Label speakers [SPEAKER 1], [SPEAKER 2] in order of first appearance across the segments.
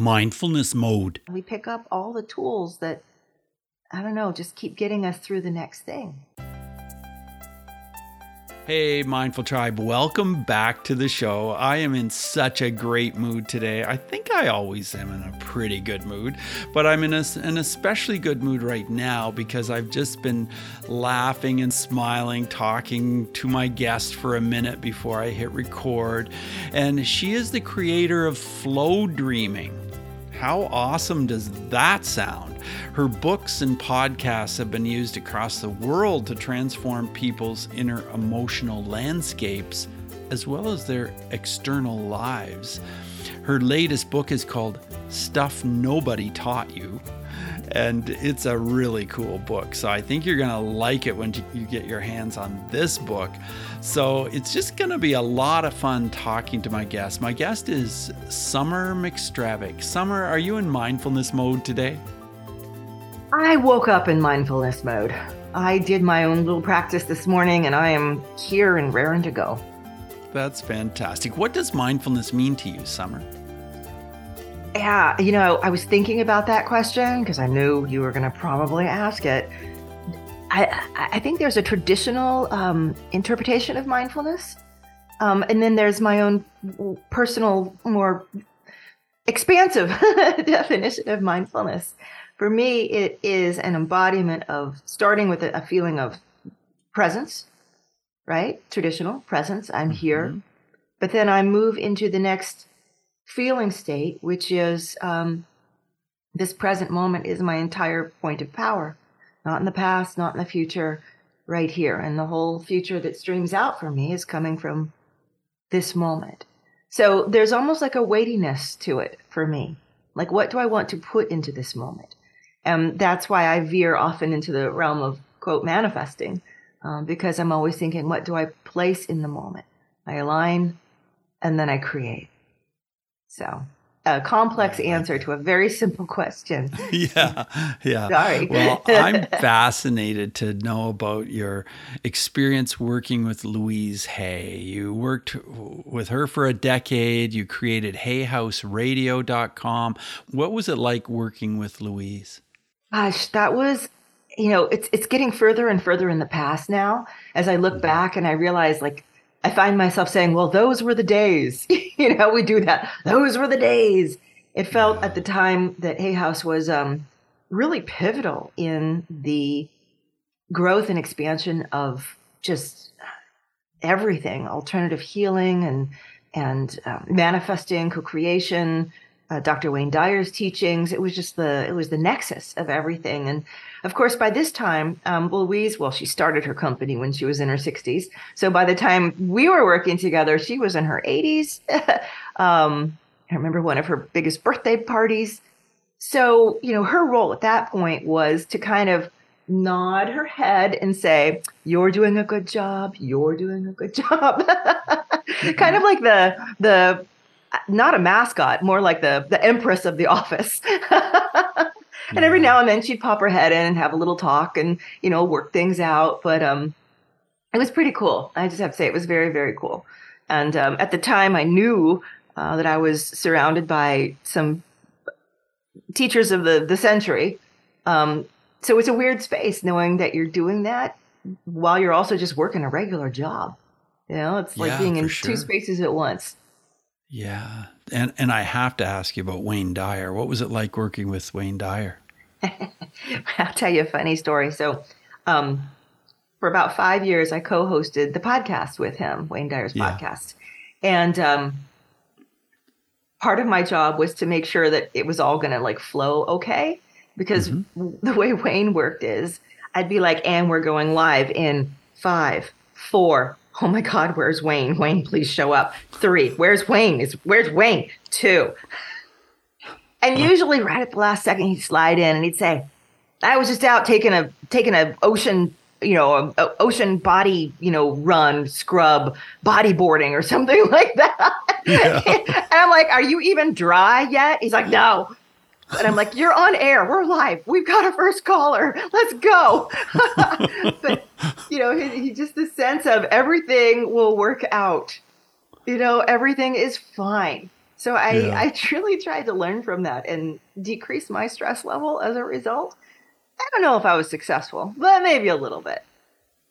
[SPEAKER 1] mindfulness mode.
[SPEAKER 2] We pick up all the tools that, I don't know, just keep getting us through the next thing.
[SPEAKER 1] Hey, Mindful Tribe, welcome back to the show. I am in such a great mood today. I think I always am in a pretty good mood, but I'm in a, an especially good mood right now because I've just been laughing and smiling, talking to my guest for a minute before I hit record. And she is the creator of Flowdreaming. How awesome does that sound? Her books and podcasts have been used across the world to transform people's inner emotional landscapes as well as their external lives. Her latest book is called Stuff Nobody Taught You and it's a really cool book. So I think you're going to like it when you get your hands on this book. So it's just going to be a lot of fun talking to my guest. My guest is Summer McStravick. Summer, are you in mindfulness mode today?
[SPEAKER 2] I woke up in mindfulness mode. I did my own little practice this morning and I am here and raring to go.
[SPEAKER 1] That's fantastic. What does mindfulness mean to you, Summer?
[SPEAKER 2] Yeah, you know, I was thinking about that question because I knew you were going to probably ask it. I, I think there's a traditional um, interpretation of mindfulness, um, and then there's my own personal, more expansive definition of mindfulness. For me, it is an embodiment of starting with a, a feeling of presence, right? Traditional presence. I'm mm-hmm. here, but then I move into the next feeling state, which is um, this present moment is my entire point of power, not in the past, not in the future, right here. And the whole future that streams out for me is coming from this moment. So there's almost like a weightiness to it for me. Like, what do I want to put into this moment? And that's why I veer often into the realm of quote manifesting, um, because I'm always thinking, what do I place in the moment? I align and then I create. So, a complex answer to a very simple question.
[SPEAKER 1] yeah, yeah.
[SPEAKER 2] Sorry.
[SPEAKER 1] well, I'm fascinated to know about your experience working with Louise Hay. You worked with her for a decade. You created HayHouseRadio.com. What was it like working with Louise?
[SPEAKER 2] Gosh, that was you know, it's it's getting further and further in the past now as I look mm-hmm. back and I realize like I find myself saying, well, those were the days. you know, we do that. Those were the days. It felt at the time that Hay House was um, really pivotal in the growth and expansion of just everything alternative healing and and um, manifesting co-creation uh, dr wayne dyer's teachings it was just the it was the nexus of everything and of course, by this time, um, Louise, well, she started her company when she was in her 60s. So by the time we were working together, she was in her 80s. um, I remember one of her biggest birthday parties. So, you know, her role at that point was to kind of nod her head and say, You're doing a good job. You're doing a good job. mm-hmm. Kind of like the, the, not a mascot, more like the the empress of the office. And every now and then she'd pop her head in and have a little talk and, you know, work things out. But um, it was pretty cool. I just have to say it was very, very cool. And um, at the time, I knew uh, that I was surrounded by some teachers of the, the century. Um, so it's a weird space knowing that you're doing that while you're also just working a regular job. You know, it's like
[SPEAKER 1] yeah,
[SPEAKER 2] being in
[SPEAKER 1] sure.
[SPEAKER 2] two spaces at once.
[SPEAKER 1] Yeah. And and I have to ask you about Wayne Dyer. What was it like working with Wayne Dyer?
[SPEAKER 2] I'll tell you a funny story. So, um, for about five years, I co-hosted the podcast with him, Wayne Dyer's yeah. podcast, and um, part of my job was to make sure that it was all going to like flow okay. Because mm-hmm. the way Wayne worked is, I'd be like, "And we're going live in five, four, oh my God, where's Wayne? Wayne, please show up. Three, where's Wayne? Is where's Wayne? Two. And usually right at the last second he'd slide in and he'd say, I was just out taking a taking a ocean, you know, a, a ocean body, you know, run, scrub, bodyboarding or something like that. Yeah. and I'm like, Are you even dry yet? He's like, No. And I'm like, You're on air. We're live. We've got a first caller. Let's go. but you know, he, he just the sense of everything will work out. You know, everything is fine. So I,
[SPEAKER 1] Yeah.
[SPEAKER 2] I truly tried to learn from that and decrease my stress level as a result. I don't know if I was successful, but maybe a little bit.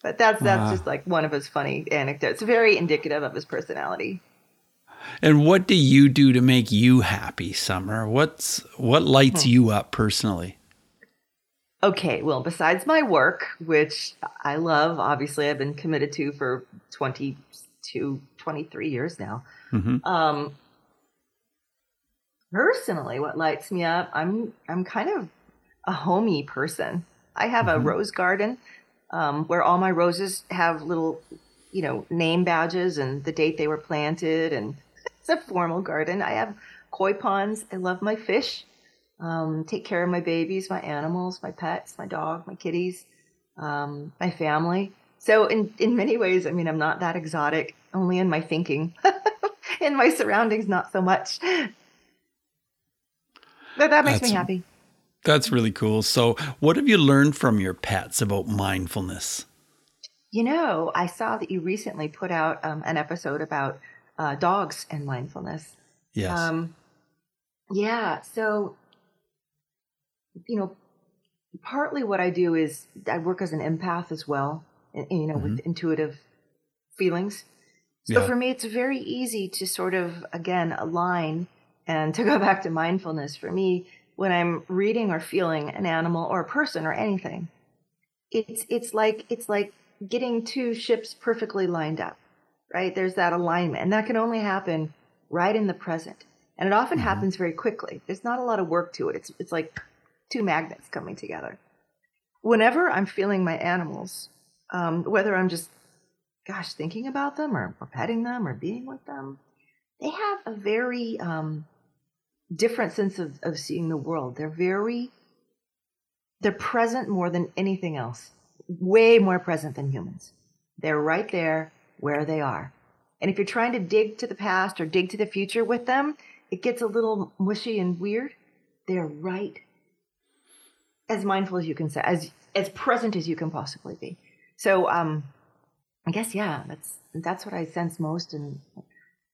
[SPEAKER 2] But that's that's
[SPEAKER 1] Wow.
[SPEAKER 2] just like one of his funny anecdotes. Very indicative of his personality.
[SPEAKER 1] And what do you do to make you happy, Summer? What's what lights
[SPEAKER 2] Hmm.
[SPEAKER 1] you up personally?
[SPEAKER 2] Okay, well, besides my work, which I love, obviously I've been committed to for 22, 23 years now.
[SPEAKER 1] Mhm.
[SPEAKER 2] Um, personally, what lights me up, I'm I'm kind of a homey person. I have a
[SPEAKER 1] Mhm.
[SPEAKER 2] rose garden um, where all my roses have little, you know, name badges and the date they were planted, and it's a formal garden. I have koi ponds. I love my fish. Um, take care of my babies, my animals, my pets, my dog, my kitties, um, my family. So in in many ways, I mean, I'm not that exotic. Only in my thinking, in my surroundings, not so much. But that makes
[SPEAKER 1] That's-
[SPEAKER 2] me happy.
[SPEAKER 1] That's really cool. So, what have you learned from your pets about mindfulness?
[SPEAKER 2] You know, I saw that you recently put out um, an episode about uh, dogs and mindfulness.
[SPEAKER 1] Yes.
[SPEAKER 2] Um, yeah. So, you know, partly what I do is I work as an empath as well, and, you know, with intuitive feelings. So
[SPEAKER 1] Yeah.
[SPEAKER 2] for me, it's very easy to sort of, again, align and to go back to mindfulness. For me, when I'm reading or feeling an animal or a person or anything, it's it's like it's like getting two ships perfectly lined up, right? There's that alignment, and that can only happen right in the present, and it often happens very quickly. There's not a lot of work to it. It's it's like two magnets coming together. Whenever I'm feeling my animals, um, whether I'm just gosh thinking about them or, or petting them or being with them, they have a very um, different sense of, of seeing the world. They're very they're present more than anything else, way more present than humans. They're right there where they are. And if you're trying to dig to the past or dig to the future with them, it gets a little mushy and weird. They're right as mindful as you can say, as as present as you can possibly be. So um I guess yeah, that's that's what I sense most and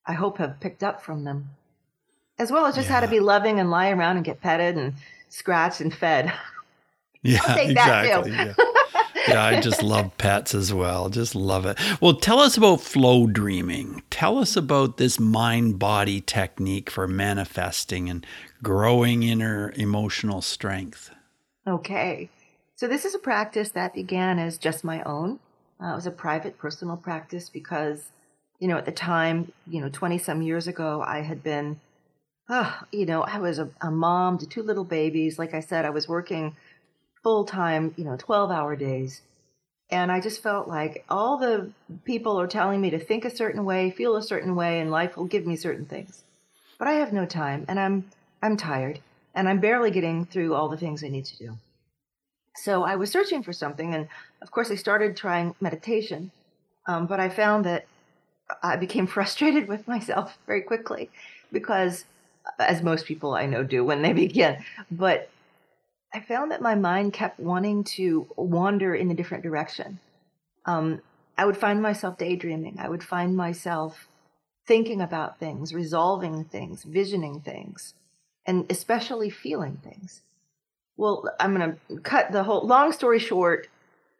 [SPEAKER 2] I hope have picked up from them. As well as just how to be loving and lie around and get petted and scratched and fed.
[SPEAKER 1] yeah,
[SPEAKER 2] take that, too.
[SPEAKER 1] exactly. yeah. Yeah, I just love pets as well. Just love it. Well, tell us about flow dreaming. Tell us about this mind body technique for manifesting and growing inner emotional strength.
[SPEAKER 2] Okay. So this is a practice that began as just my own. Uh, it was a private, personal practice because, you know, at the time, you know, 20 some years ago, I had been, ah, you know, I was a, a mom to two little babies. Like I said, I was working full time, you know, 12 hour days. And I just felt like all the people are telling me to think a certain way, feel a certain way, and life will give me certain things. But I have no time and I'm I'm tired and I'm barely getting through all the things I need to do. So I was searching for something, and of course, I started trying meditation. Um, but I found that I became frustrated with myself very quickly because, as most people I know do when they begin, but I found that my mind kept wanting to wander in a different direction. Um, I would find myself daydreaming. I would find myself thinking about things, resolving things, visioning things, and especially feeling things. Well, I'm going to cut the whole long story short.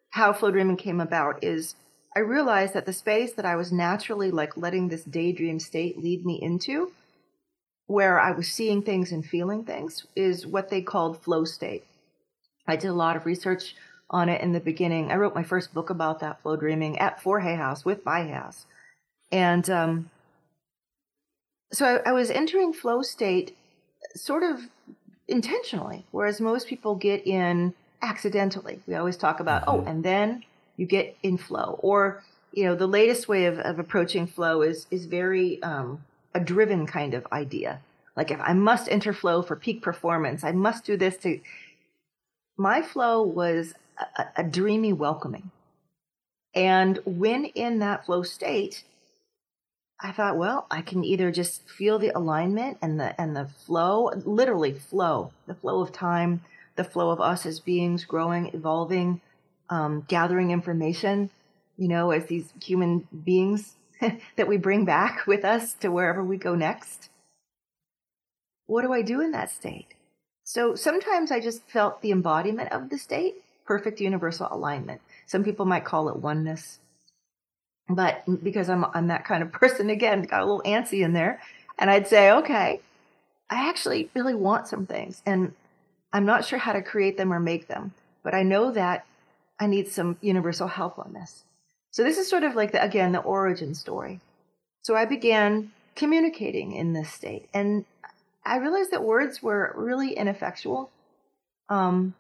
[SPEAKER 2] How flow dreaming came about is I realized that the space that I was naturally like letting this daydream state lead me into, where I was seeing things and feeling things, is what they called flow state. I did a lot of research on it in the beginning. I wrote my first book about that flow dreaming at For Hay House with my House. And um, so I, I was entering flow state sort of intentionally, whereas most people get in accidentally. We always talk about, oh, and then you get in flow. Or, you know, the latest way of, of approaching flow is is very um, a driven kind of idea. Like if I must enter flow for peak performance, I must do this to. My flow was a, a- dreamy welcoming. And when in that flow state, I thought, well, I can either just feel the alignment and the and the flow, literally flow, the flow of time, the flow of us as beings growing, evolving, um, gathering information, you know, as these human beings that we bring back with us to wherever we go next. what do I do in that state? So sometimes I just felt the embodiment of the state, perfect universal alignment. Some people might call it oneness. But because I'm I'm that kind of person again, got a little antsy in there, and I'd say, okay, I actually really want some things and I'm not sure how to create them or make them, but I know that I need some universal help on this. So this is sort of like the, again the origin story. So I began communicating in this state and I realized that words were really ineffectual. Um,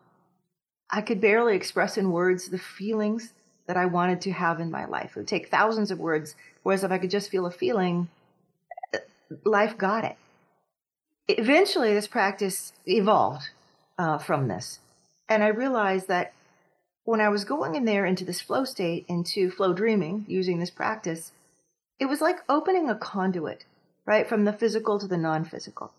[SPEAKER 2] I could barely express in words the feelings that I wanted to have in my life. It would take thousands of words, whereas if I could just feel a feeling, life got it. Eventually, this practice evolved uh, from this. And I realized that when I was going in there into this flow state, into flow dreaming, using this practice, it was like opening a conduit, right, from the physical to the non physical.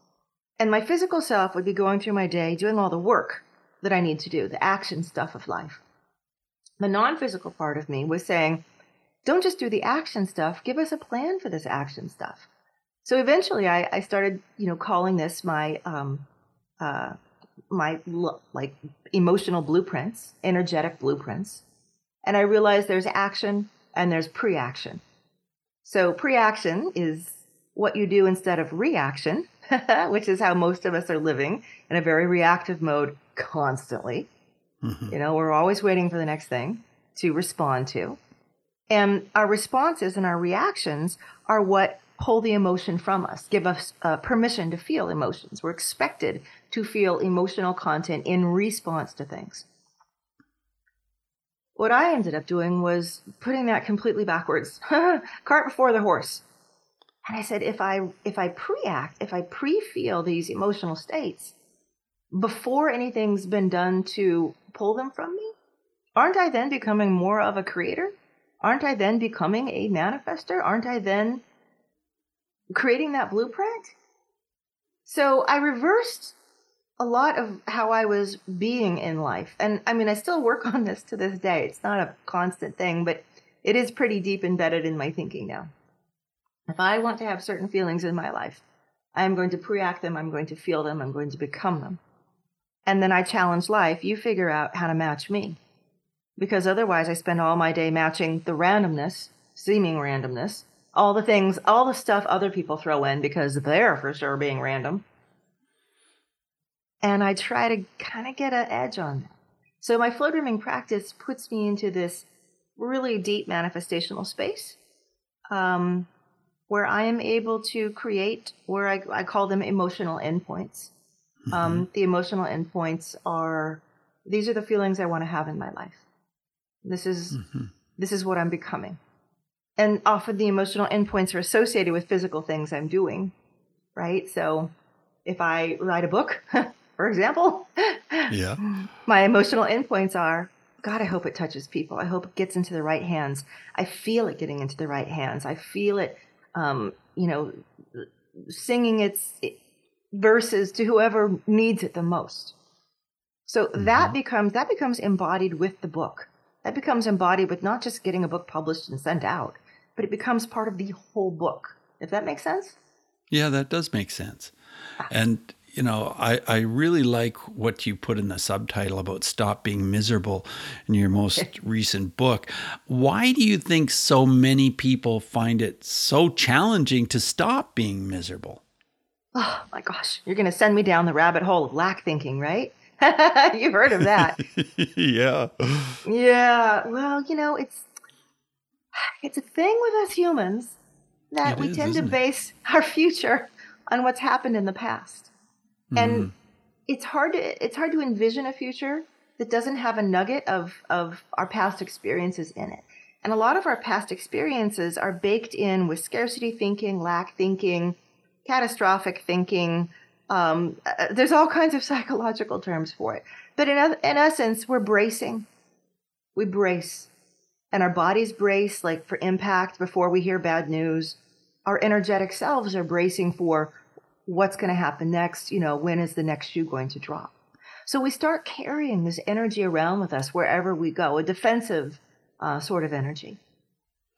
[SPEAKER 2] And my physical self would be going through my day doing all the work that I need to do, the action stuff of life. The non physical part of me was saying, don't just do the action stuff, give us a plan for this action stuff. So eventually I, I started, you know, calling this my, um, uh, my like emotional blueprints, energetic blueprints. And I realized there's action and there's pre action. So pre action is what you do instead of reaction, which is how most of us are living in a very reactive mode constantly. Mm-hmm. You know, we're always waiting for the next thing to respond to. And our responses and our reactions are what pull the emotion from us, give us uh, permission to feel emotions. We're expected to feel emotional content in response to things. What I ended up doing was putting that completely backwards, cart before the horse. And I said, if I if I pre-act, if I pre-feel these emotional states before anything's been done to pull them from me, aren't I then becoming more of a creator? Aren't I then becoming a manifester? Aren't I then creating that blueprint? So I reversed a lot of how I was being in life. And I mean, I still work on this to this day. It's not a constant thing, but it is pretty deep embedded in my thinking now. If I want to have certain feelings in my life, I'm going to pre-act them, I'm going to feel them, I'm going to become them. And then I challenge life, you figure out how to match me. Because otherwise I spend all my day matching the randomness, seeming randomness, all the things, all the stuff other people throw in because they're for sure being random and I try to kind of get an edge on that. So my flow dreaming practice puts me into this really deep manifestational space um, where I am able to create where I, I call them emotional endpoints. Mm-hmm. Um, the emotional endpoints are these are the feelings I want to have in my life. This is mm-hmm. this is what I'm becoming. And often the emotional endpoints are associated with physical things I'm doing, right? So if I write a book, for example.
[SPEAKER 1] Yeah.
[SPEAKER 2] My emotional endpoints are God, I hope it touches people. I hope it gets into the right hands. I feel it getting into the right hands. I feel it, um, you know, singing its verses to whoever needs it the most. So mm-hmm. that becomes that becomes embodied with the book. That becomes embodied with not just getting a book published and sent out, but it becomes part of the whole book. If that makes sense?
[SPEAKER 1] Yeah, that does make sense. Ah. And you know, I, I really like what you put in the subtitle about stop being miserable in your most recent book. Why do you think so many people find it so challenging to stop being miserable?
[SPEAKER 2] Oh my gosh, you're going to send me down the rabbit hole of lack thinking, right? You've heard of that.
[SPEAKER 1] yeah.
[SPEAKER 2] Yeah. Well, you know, it's it's a thing with us humans that it we is, tend to base it? our future on what's happened in the past. Mm-hmm. And it's hard to it's hard to envision a future that doesn't have a nugget of of our past experiences in it. And a lot of our past experiences are baked in with scarcity thinking, lack thinking, catastrophic thinking. Um, uh, there's all kinds of psychological terms for it. But in, in essence, we're bracing. We brace. And our bodies brace, like for impact before we hear bad news. Our energetic selves are bracing for what's going to happen next, you know, when is the next shoe going to drop. So we start carrying this energy around with us wherever we go, a defensive uh, sort of energy.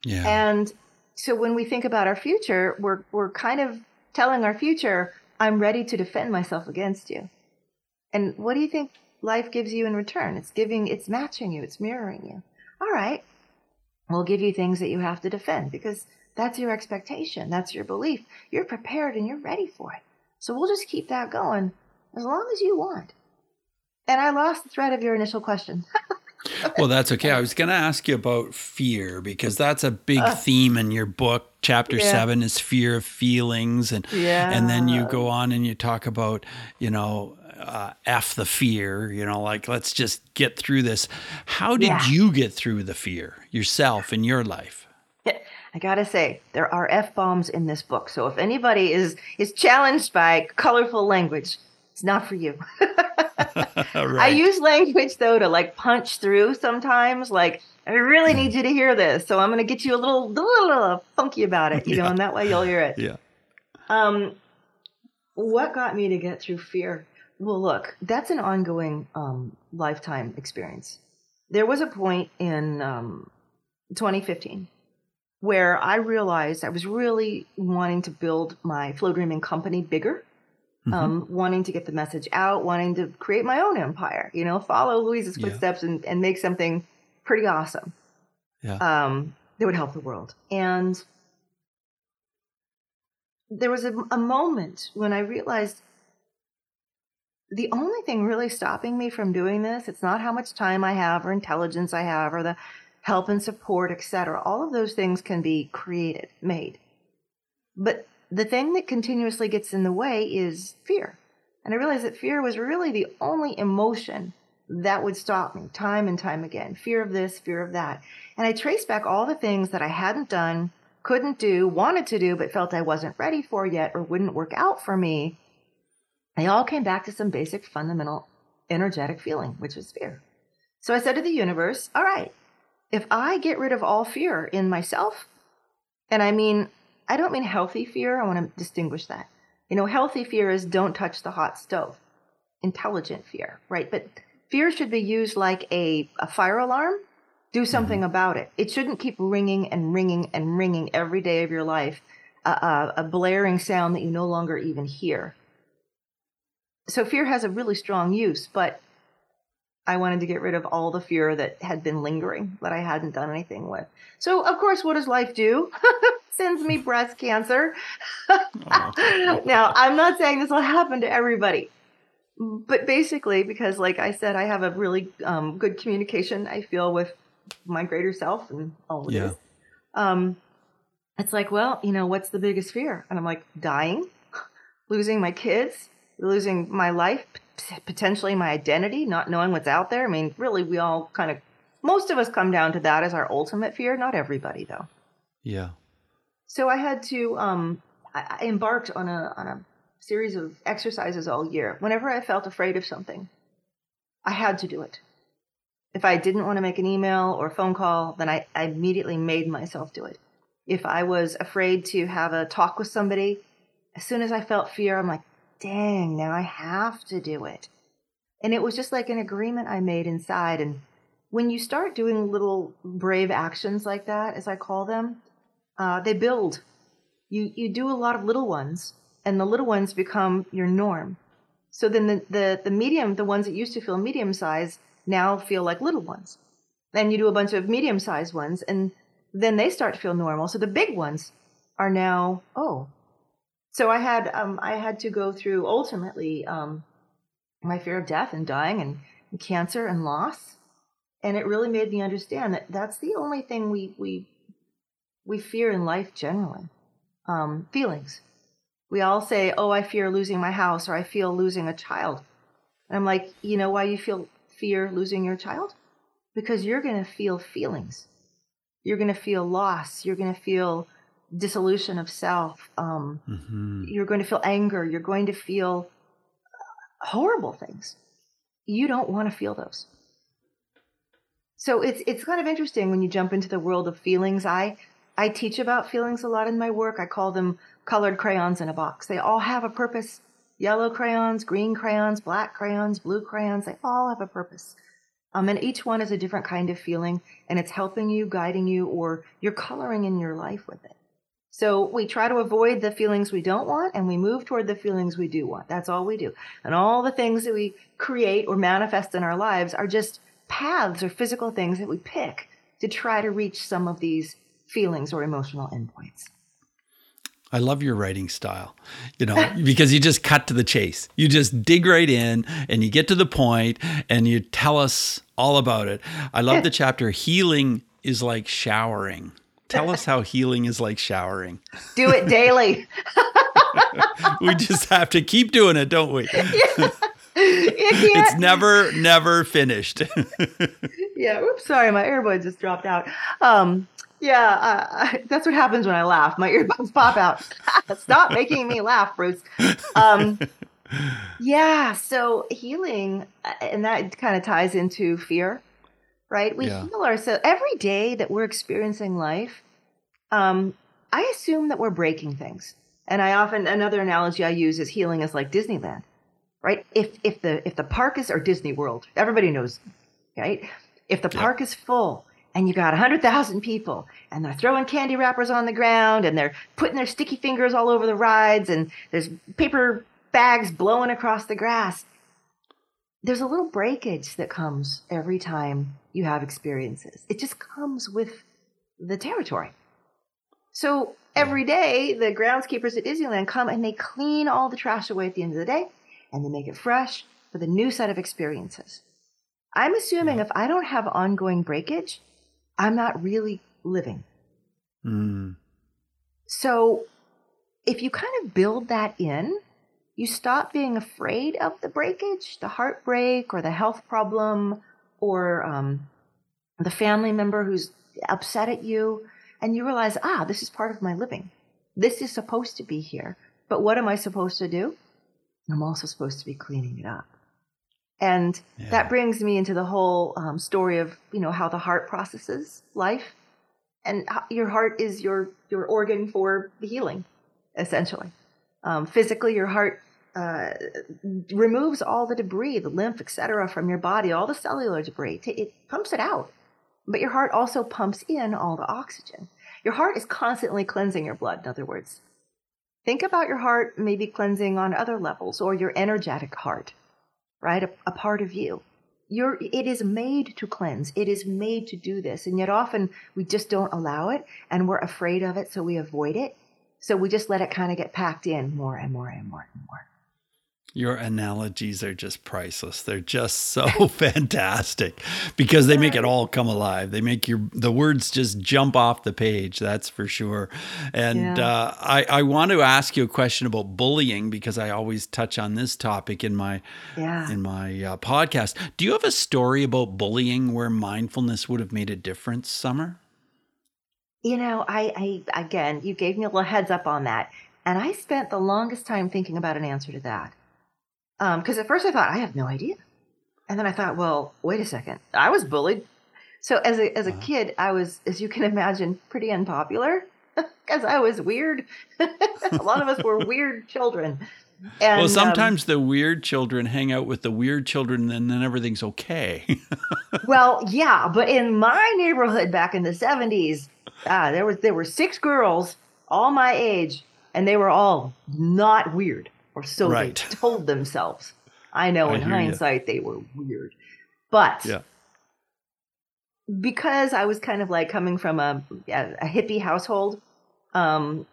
[SPEAKER 1] Yeah.
[SPEAKER 2] And so when we think about our future, we're we're kind of telling our future, I'm ready to defend myself against you. And what do you think life gives you in return? It's giving, it's matching you, it's mirroring you. All right, we'll give you things that you have to defend because that's your expectation, that's your belief. You're prepared and you're ready for it. So we'll just keep that going as long as you want. And I lost the thread of your initial question.
[SPEAKER 1] well, that's okay. I was going to ask you about fear because that's a big uh, theme in your book. Chapter yeah. seven is fear of feelings, and yeah. and then you go on and you talk about you know uh, f the fear. You know, like let's just get through this. How did yeah. you get through the fear yourself in your life?
[SPEAKER 2] I gotta say, there are f bombs in this book. So if anybody is is challenged by colorful language, it's not for you. right. I use language though to like punch through sometimes. Like I really need you to hear this, so I'm to get you a little, a little funky about it, you yeah. know, and that way you'll hear it.
[SPEAKER 1] Yeah.
[SPEAKER 2] Um, what got me to get through fear? Well, look, that's an ongoing um, lifetime experience. There was a point in um, 2015 where I realized I was really wanting to build my flow dreaming company bigger mm-hmm. um, wanting to get the message out, wanting to create my own empire, you know, follow Louise's footsteps yeah. and, and make something pretty awesome.
[SPEAKER 1] Yeah.
[SPEAKER 2] Um, that would help the world. And there was a, a moment when I realized the only thing really stopping me from doing this, it's not how much time I have or intelligence I have or the help and support, etc. All of those things can be created, made. But the thing that continuously gets in the way is fear. And I realized that fear was really the only emotion that would stop me time and time again. Fear of this, fear of that. And I traced back all the things that I hadn't done, couldn't do, wanted to do, but felt I wasn't ready for yet or wouldn't work out for me. They all came back to some basic fundamental energetic feeling, which was fear. So I said to the universe, all right, if I get rid of all fear in myself, and I mean I don't mean healthy fear. I want to distinguish that. You know, healthy fear is don't touch the hot stove. Intelligent fear, right? But fear should be used like a, a fire alarm. Do something mm-hmm. about it. It shouldn't keep ringing and ringing and ringing every day of your life, a blaring sound that you no longer even hear. So fear has a really strong use, but I wanted to get rid of all the fear that had been lingering that I hadn't done anything with. So, of course, what does life do? Sends me breast cancer. oh. now, I'm not saying this will happen to everybody, but basically, because, like I said, I have a really um, good communication, I feel, with my greater self and all of yeah. this. Um, it's like, well, you know, what's the biggest fear? And I'm like, dying, losing my kids, losing my life, potentially my identity, not knowing what's out there. I mean, really, we all kind of, most of us come down to that as our ultimate fear. Not everybody, though.
[SPEAKER 1] Yeah.
[SPEAKER 2] So I had to, um, I embarked on a on a series of exercises all year. Whenever I felt afraid of something, I had to do it. If I didn't want to make an email or phone call, then I, I immediately made myself do it. If I was afraid to have a talk with somebody, as soon as I felt fear, I'm like, dang, now I have to do it. And it was just like an agreement I made inside. And when you start doing little brave actions like that, as I call them, uh, they build. You, you do a lot of little ones, and the little ones become your norm. So then the, the, the medium, the ones that used to feel medium size, now feel like little ones. Then you do a bunch of medium sized ones, and then they start to feel normal. So the big ones are now, oh, so I had um, I had to go through ultimately um, my fear of death and dying and, cancer and loss, and it really made me understand that that's the only thing we we we fear in life generally. Um, feelings. We all say, "Oh, I fear losing my house," or "I feel losing a child." And I'm like, you know why you feel fear losing your child? Because you're going to feel feelings. You're going to feel loss. You're going to feel dissolution of self. Um, mm-hmm. You're going to feel anger. You're going to feel horrible things. You don't want to feel those. So it's it's kind of interesting when you jump into the world of feelings. I I teach about feelings a lot in my work. I call them colored crayons in a box. They all have a purpose. Yellow crayons, green crayons, black crayons, blue crayons, they all have a purpose. Um, and each one is a different kind of feeling, and it's helping you, guiding you, or you're coloring in your life with it. So we try to avoid the feelings we don't want and we move toward the feelings we do want. That's all we do. And all the things that we create or manifest in our lives are just paths or physical things that we pick to try to reach some of these feelings or emotional endpoints.
[SPEAKER 1] I love your writing style, you know, because you just cut to the chase. You just dig right in and you get to the point and you tell us all about it. I love the chapter Healing is like showering. Tell us how healing is like showering.
[SPEAKER 2] Do it daily.
[SPEAKER 1] we just have to keep doing it, don't we? Yeah. It's never, never finished.
[SPEAKER 2] yeah. Oops. Sorry, my earbud just dropped out. Um, yeah, I, that's what happens when I laugh. My earbuds pop out. Stop making me laugh, Bruce. Um, yeah. So healing, uh, and that kind of ties into fear right? We yeah. heal ourselves every day that we're experiencing life. Um, I assume that we're breaking things. And I often another analogy I use is healing is like Disneyland, right? If if the if the park is or Disney World, everybody knows, right? If the park is full and you got 100,000 people and they're throwing candy wrappers on the ground and they're putting their sticky fingers all over the rides and there's paper bags blowing across the grass, there's a little breakage that comes every time you have experiences. It just comes with the territory. So every day, the groundskeepers at Disneyland come and they clean all the trash away at the end of the day and they make it fresh for the new set of experiences. I'm assuming if I don't have ongoing breakage, I'm not really living. Mm. So if you kind of build that in, you stop being afraid of the breakage, the heartbreak, or the health problem, or um, the family member who's upset at you, and you realize, ah, this is part of my living. This is supposed to be here. But what am I supposed to do? I'm also supposed to be cleaning it up. And yeah. that brings me into the whole um, story of you know how the heart processes life, and your heart is your your organ for the healing, essentially. Um, physically, your heart uh, removes all the debris, the lymph, etc., from your body, all the cellular debris. It pumps it out. But your heart also pumps in all the oxygen. Your heart is constantly cleansing your blood, in other words. Think about your heart maybe cleansing on other levels or your energetic heart, right? A, a part of you. You're, it is made to cleanse. It is made to do this. And yet often we just don't allow it and we're afraid of it, so we avoid it. So we just let it kind of get packed in more and more and more and more.
[SPEAKER 1] Your analogies are just priceless. They're just so fantastic because they make it all come alive. They make your the words just jump off the page. That's for sure. And yeah. uh, I, I want to ask you a question about bullying because I always touch on this topic in my yeah. in my uh, podcast. Do you have a story about bullying where mindfulness would have made a difference, Summer?
[SPEAKER 2] You know, I, I again, you gave me a little heads up on that, and I spent the longest time thinking about an answer to that. Because um, at first I thought, I have no idea. And then I thought, well, wait a second. I was bullied. So as a, as a uh-huh. kid, I was, as you can imagine, pretty unpopular because I was weird. a lot of us were weird children.
[SPEAKER 1] And, well, sometimes um, the weird children hang out with the weird children, and then everything's okay.
[SPEAKER 2] well, yeah, but in my neighborhood back in the seventies, ah, there was there were six girls, all my age, and they were all not weird or so right. they told themselves. I know I in hindsight you. they were weird. But yeah. because I was kind of like coming from a, a hippie household, um,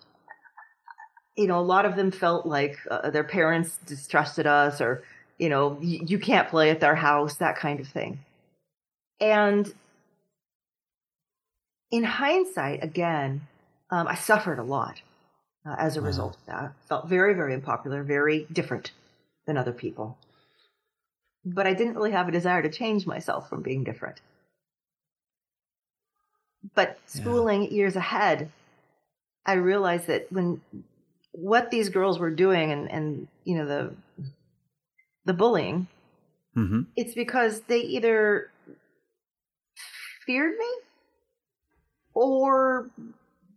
[SPEAKER 2] you know, a lot of them felt like uh, their parents distrusted us or, you know, you can't play at their house, that kind of thing. And in hindsight, again, um, I suffered a lot uh, as a wow. result of that. Felt very, very unpopular, very different than other people. But I didn't really have a desire to change myself from being different. But schooling yeah. years ahead, I realized that when what these girls were doing and, and you know the the bullying, mm-hmm. it's because they either feared me or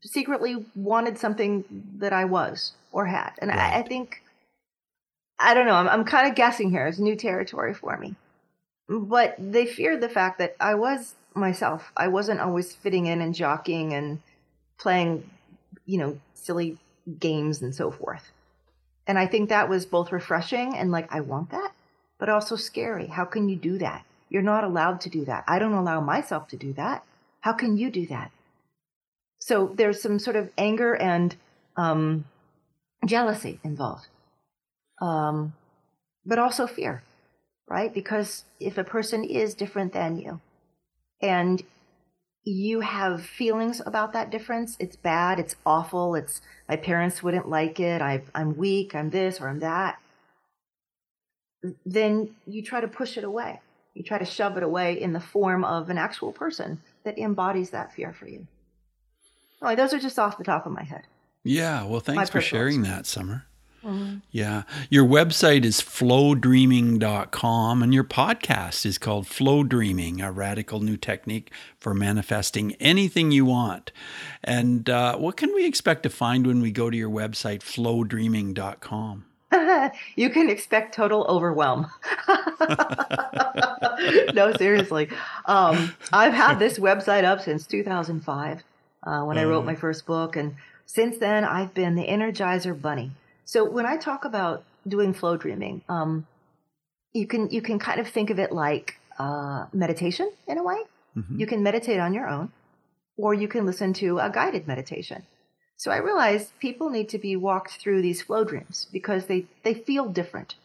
[SPEAKER 2] secretly wanted something that I was or had. And right. I, I, think, I don't know, I'm, I'm kind of guessing here. It's new territory for me. But they feared the fact that I was myself. I wasn't always fitting in and jockeying and playing you know, silly games and so forth. And I think that was both refreshing and like, I want that, but also scary. How can you do that? You're not allowed to do that. I don't allow myself to do that. How can you do that? So there's some sort of anger and um, jealousy involved, um, but also fear, right? Because if a person is different than you and you have feelings about that difference, it's bad, it's awful, it's my parents wouldn't like it, I, I'm weak, I'm this or I'm that, then you try to push it away. You try to shove it away in the form of an actual person that embodies that fear for you. Well, those are just off the top of my head.
[SPEAKER 1] Yeah, well, thanks for sharing that, Summer. Mm-hmm. Yeah. Your website is flowdreaming.com and your podcast is called Flowdreaming, a radical new technique for manifesting anything you want. And uh, what can we expect to find when we go to your website, flowdreaming.com?
[SPEAKER 2] you can expect total overwhelm. no, seriously. Um, I've had this website up since 2005 uh, when mm. I wrote my mm. first book. And since then, I've been the Energizer Bunny. So when I talk about doing flow dreaming, um, you can you can kind of think of it like uh, meditation in a way. Mm-hmm. You can meditate on your own, or you can listen to a guided meditation. So I realized people need to be walked through these flow dreams because they, they feel different.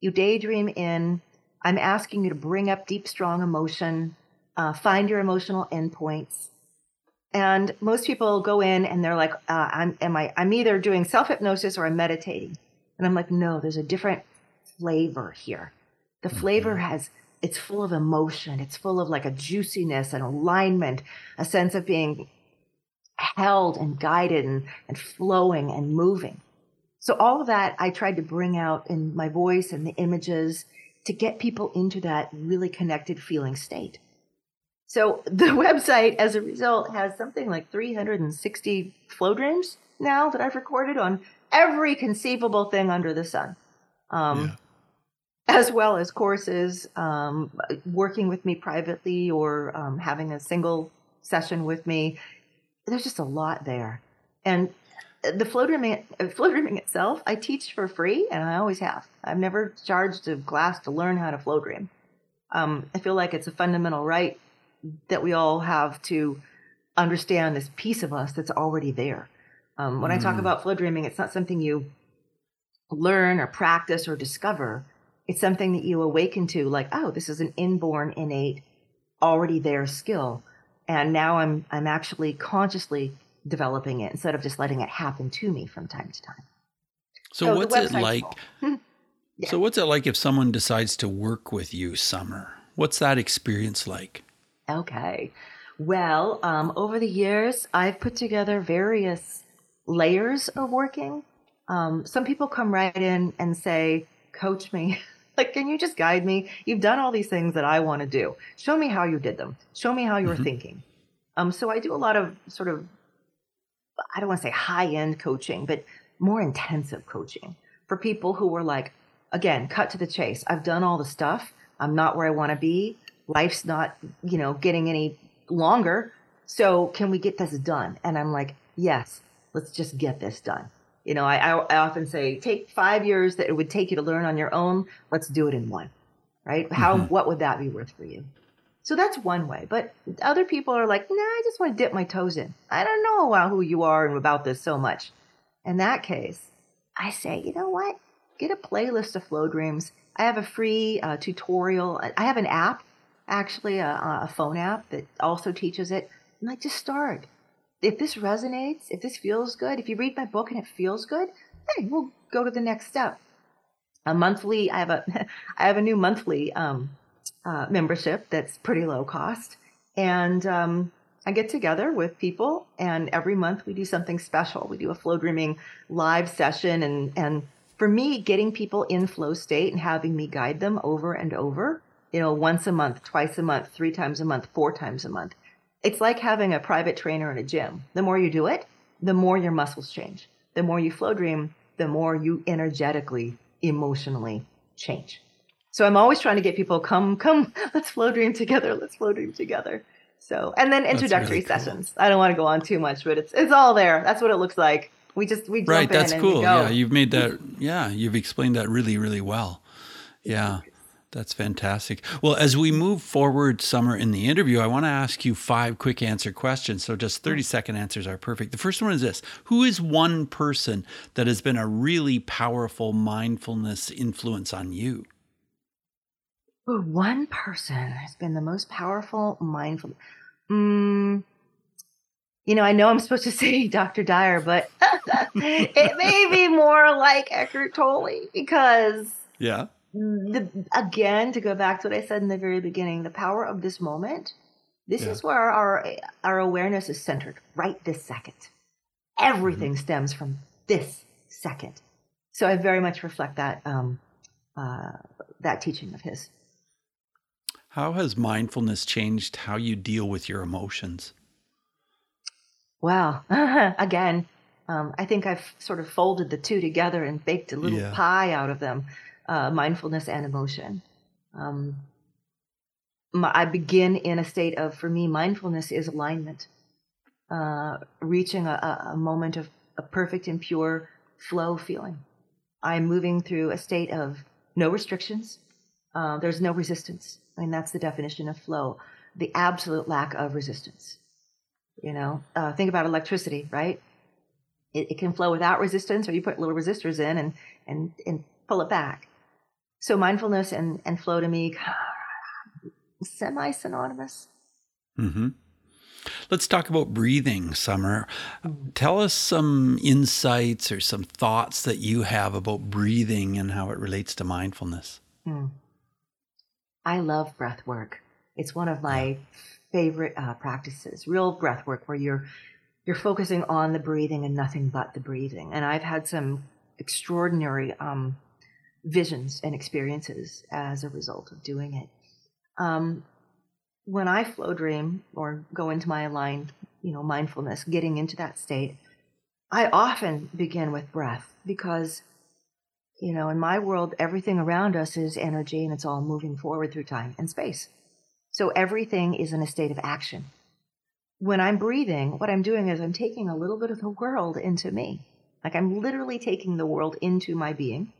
[SPEAKER 2] You daydream in, I'm asking you to bring up deep, strong emotion, uh, find your emotional endpoints. And most people go in and they're like, uh, I'm, am I, I'm either doing self hypnosis or I'm meditating. And I'm like, no, there's a different flavor here. The flavor mm-hmm. has, it's full of emotion. It's full of like a juiciness and alignment, a sense of being held and guided and, and flowing and moving. So all of that I tried to bring out in my voice and the images to get people into that really connected feeling state. So the website, as a result, has something like 360 flow dreams now that I've recorded on every conceivable thing under the sun. Um, yeah. As well as courses, um, working with me privately or um, having a single session with me. There's just a lot there. And the flow dreaming, flow dreaming itself, I teach for free, and I always have. I've never charged a class to learn how to flow dream. Um, I feel like it's a fundamental right that we all have to understand this piece of us that's already there. Um, when mm. I talk mm. about flow dreaming, it's not something you learn or practice or discover. It's something that you awaken to, like, oh, this is an inborn, innate, already there skill, and now I'm I'm actually consciously developing it instead of just letting it happen to me from time to time.
[SPEAKER 1] So, so what's it like? yeah. So what's it like if someone decides to work with you, Summer? What's that experience like?
[SPEAKER 2] Okay. Well, um, over the years, I've put together various layers of working. Um, some people come right in and say, Coach me. like, can you just guide me? You've done all these things that I want to do. Show me how you did them. Show me how you were mm-hmm. thinking. Um, so I do a lot of sort of, I don't want to say high end coaching, but more intensive coaching for people who were like, again, cut to the chase. I've done all the stuff. I'm not where I want to be life's not, you know, getting any longer. So can we get this done? And I'm like, yes, let's just get this done. You know, I, I often say, take five years that it would take you to learn on your own. Let's do it in one, right? How, mm-hmm. what would that be worth for you? So that's one way. But other people are like, nah, I just want to dip my toes in. I don't know about who you are and about this so much. In that case, I say, you know what? Get a playlist of flow dreams. I have a free uh, tutorial. I have an app actually a, a phone app that also teaches it. I'm like, just start. If this resonates, if this feels good, if you read my book and it feels good, hey, we'll go to the next step. A monthly, I have a, I have a new monthly um, uh, membership that's pretty low cost, and um, I get together with people, and every month we do something special. We do a flow dreaming live session, and and for me, getting people in flow state and having me guide them over and over you know, once a month, twice a month, three times a month, four times a month. It's like having a private trainer in a gym. The more you do it, the more your muscles change. The more you flow dream, the more you energetically, emotionally change. So I'm always trying to get people come, come, let's flow dream together. Let's flow dream together. So, and then introductory really cool. sessions. I don't want to go on too much, but it's it's all there. That's what it looks like. We just we jump
[SPEAKER 1] right. That's cool. Yeah, you've made that. Yeah, you've explained that really really well. Yeah. That's fantastic. Well, as we move forward, Summer, in the interview, I want to ask you five quick answer questions. So just 30 second answers are perfect. The first one is this Who is one person that has been a really powerful mindfulness influence on you?
[SPEAKER 2] one person has been the most powerful mindful. Mm, you know, I know I'm supposed to say Dr. Dyer, but it may be more like Eckhart Tolle because
[SPEAKER 1] yeah
[SPEAKER 2] the, again, to go back to what I said in the very beginning, the power of this moment. This yeah. is where our our awareness is centered right this second. Everything mm-hmm. stems from this second. So I very much reflect that um, uh, that teaching of his.
[SPEAKER 1] How has mindfulness changed how you deal with your emotions?
[SPEAKER 2] Well, again, um, I think I've sort of folded the two together and baked a little yeah. pie out of them uh, mindfulness and emotion. Um, my, I begin in a state of, for me, mindfulness is alignment, uh, reaching a, a, moment of a perfect and pure flow feeling. I'm moving through a state of no restrictions. Uh, there's no resistance. I mean, that's the definition of flow the absolute lack of resistance. You know, uh, think about electricity, right? It, it, can flow without resistance, or you put little resistors in and, and, and pull it back. So mindfulness and, and flow to me, semi synonymous.
[SPEAKER 1] Mm-hmm. Let's talk about breathing, Summer. Tell us some insights or some thoughts that you have about breathing and how it relates to mindfulness. Hmm.
[SPEAKER 2] I love breath work. It's one of my favorite uh, practices. Real breath work where you're you're focusing on the breathing and nothing but the breathing. And I've had some extraordinary um, visions and experiences as a result of doing it. Um, when I Flowdream or go into my aligned, you know, mindfulness, getting into that state, I often begin with breath because, you know, in my world, everything around us is energy and it's all moving forward through time and space. So everything is in a state of action. When I'm breathing, what I'm doing is I'm taking a little bit of the world into me. Like I'm literally taking the world into my being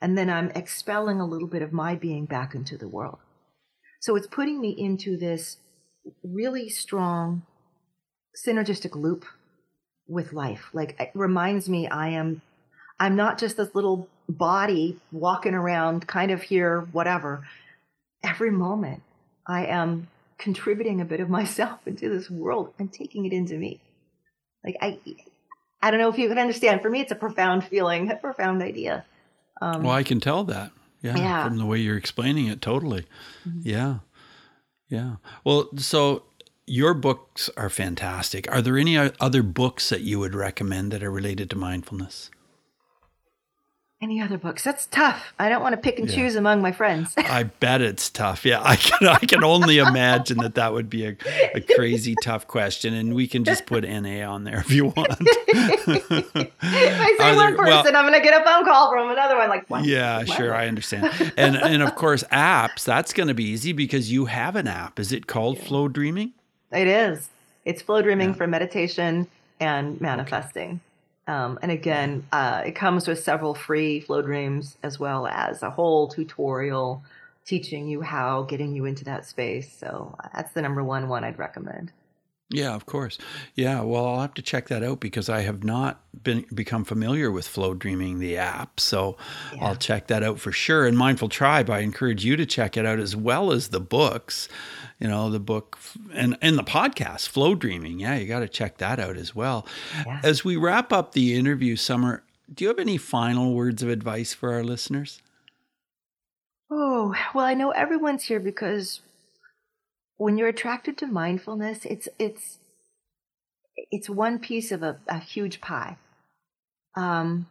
[SPEAKER 2] and then I'm expelling a little bit of my being back into the world. So it's putting me into this really strong synergistic loop with life. Like it reminds me I am I'm not just this little body walking around kind of here whatever. Every moment I am contributing a bit of myself into this world and taking it into me. Like I I don't know if you can understand. For me it's a profound feeling, a profound idea.
[SPEAKER 1] Um, well, I can tell that. Yeah, yeah, From the way you're explaining it, totally. Mm-hmm. Yeah. Yeah. Well, so your books are fantastic. Are there any other books that you would recommend that are related to mindfulness?
[SPEAKER 2] Any other books? That's tough. I don't want to pick and yeah. choose among my friends.
[SPEAKER 1] I bet it's tough. Yeah, I can. I can only imagine that that would be a, a crazy tough question, and we can just put NA on there if you want.
[SPEAKER 2] if I say one person, well, I'm going to get a phone call from another one. Like,
[SPEAKER 1] yeah, sure, I understand. And and of course, apps. That's going to be easy because you have an app. Is it called Flowdreaming?
[SPEAKER 2] It is. It's Flowdreaming yeah. for meditation and manifesting. Um, and again, uh, it comes with several free flow dreams as well as a whole tutorial teaching you how, getting you into that space. So uh, that's the number one one I'd recommend.
[SPEAKER 1] Yeah, of course. Yeah, well, I'll have to check that out because I have not been become familiar with Flowdreaming, the app. So yeah. I'll check that out for sure. And Mindful Tribe, I encourage you to check it out as well as the books you know the book and and the podcast Flowdreaming. Yeah you got to check that out as well. Yeah. as we wrap up the interview summer do you have any final words of advice for our listeners?
[SPEAKER 2] Oh well i know everyone's here because when you're attracted to mindfulness it's it's it's one piece of a, a huge pie. Um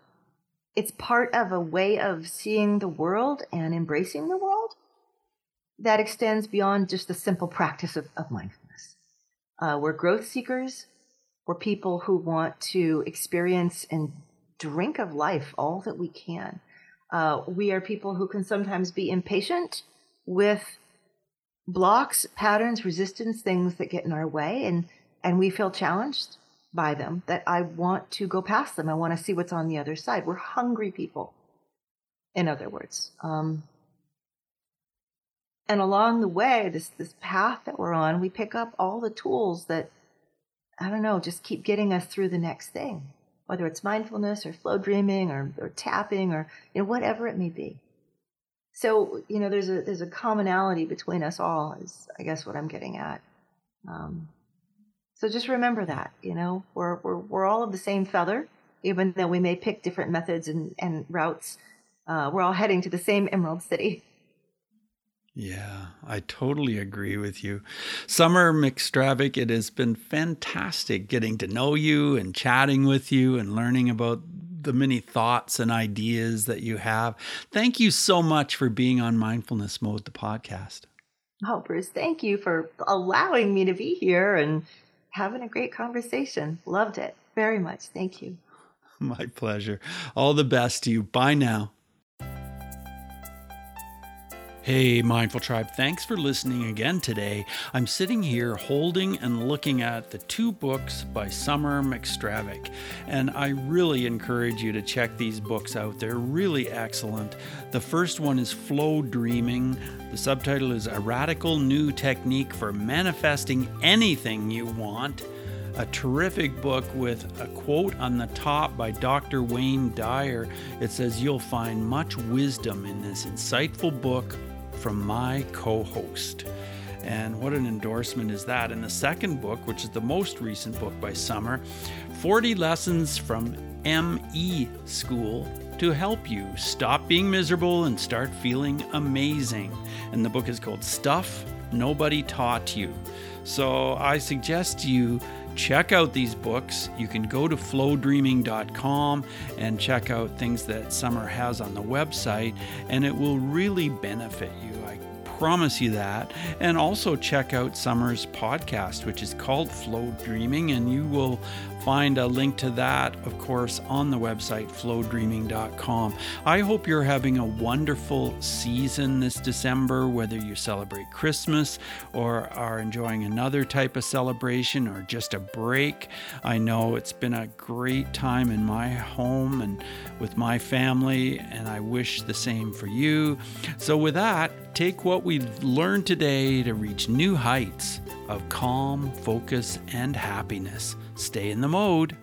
[SPEAKER 2] it's part of a way of seeing the world and embracing the world that extends beyond just the simple practice of, of mindfulness. Uh, we're growth seekers. We're people who want to experience and drink of life all that we can. Uh, we are people who can sometimes be impatient with blocks, patterns, resistance, things that get in our way, and and we feel challenged by them. That I want to go past them. I want to see what's on the other side. We're hungry people. In other words, um, and along the way, this this path that we're on, we pick up all the tools that I don't know, just keep getting us through the next thing, whether it's mindfulness or Flowdreaming or, or tapping or you know whatever it may be. So you know, there's a there's a commonality between us all. Is I guess what I'm getting at. Um, so just remember that you know we're we're we're all of the same feather, even though we may pick different methods and and routes. Uh, we're all heading to the same Emerald City.
[SPEAKER 1] Yeah, I totally agree with you. Summer McStravick, it has been fantastic getting to know you and chatting with you and learning about the many thoughts and ideas that you have. Thank you so much for being on Mindfulness Mode, the podcast.
[SPEAKER 2] Oh, Bruce, thank you for allowing me to be here and having a great conversation. Loved it very much. Thank you.
[SPEAKER 1] My pleasure. All the best to you. Bye now. Hey, Mindful Tribe, thanks for listening again today. I'm sitting here holding and looking at the two books by Summer McStravick, and I really encourage you to check these books out. They're really excellent. The first one is Flowdreaming. The subtitle is A Radical New Technique for Manifesting Anything You Want a terrific book with a quote on the top by Dr. Wayne Dyer. It says, You'll find much wisdom in this insightful book from my co host. And what an endorsement is that? In the second book, which is the most recent book by Summer, 40 lessons from ME School to help you stop being miserable and start feeling amazing. And the book is called Stuff Nobody Taught You. So I suggest you check out these books. You can go to flowdreaming.com and check out things that Summer has on the website, and it will really benefit promise you that. And also check out Summer's podcast, which is called Flow Dreaming, and you will find a link to that, of course, on the website flowdreaming.com. I hope you're having a wonderful season this December, whether you celebrate Christmas or are enjoying another type of celebration or just a break. I know it's been a great time in my home and with my family, and I wish the same for you. So, with that, take what we've learned today to reach new heights of calm, focus, and happiness. Stay in the mode.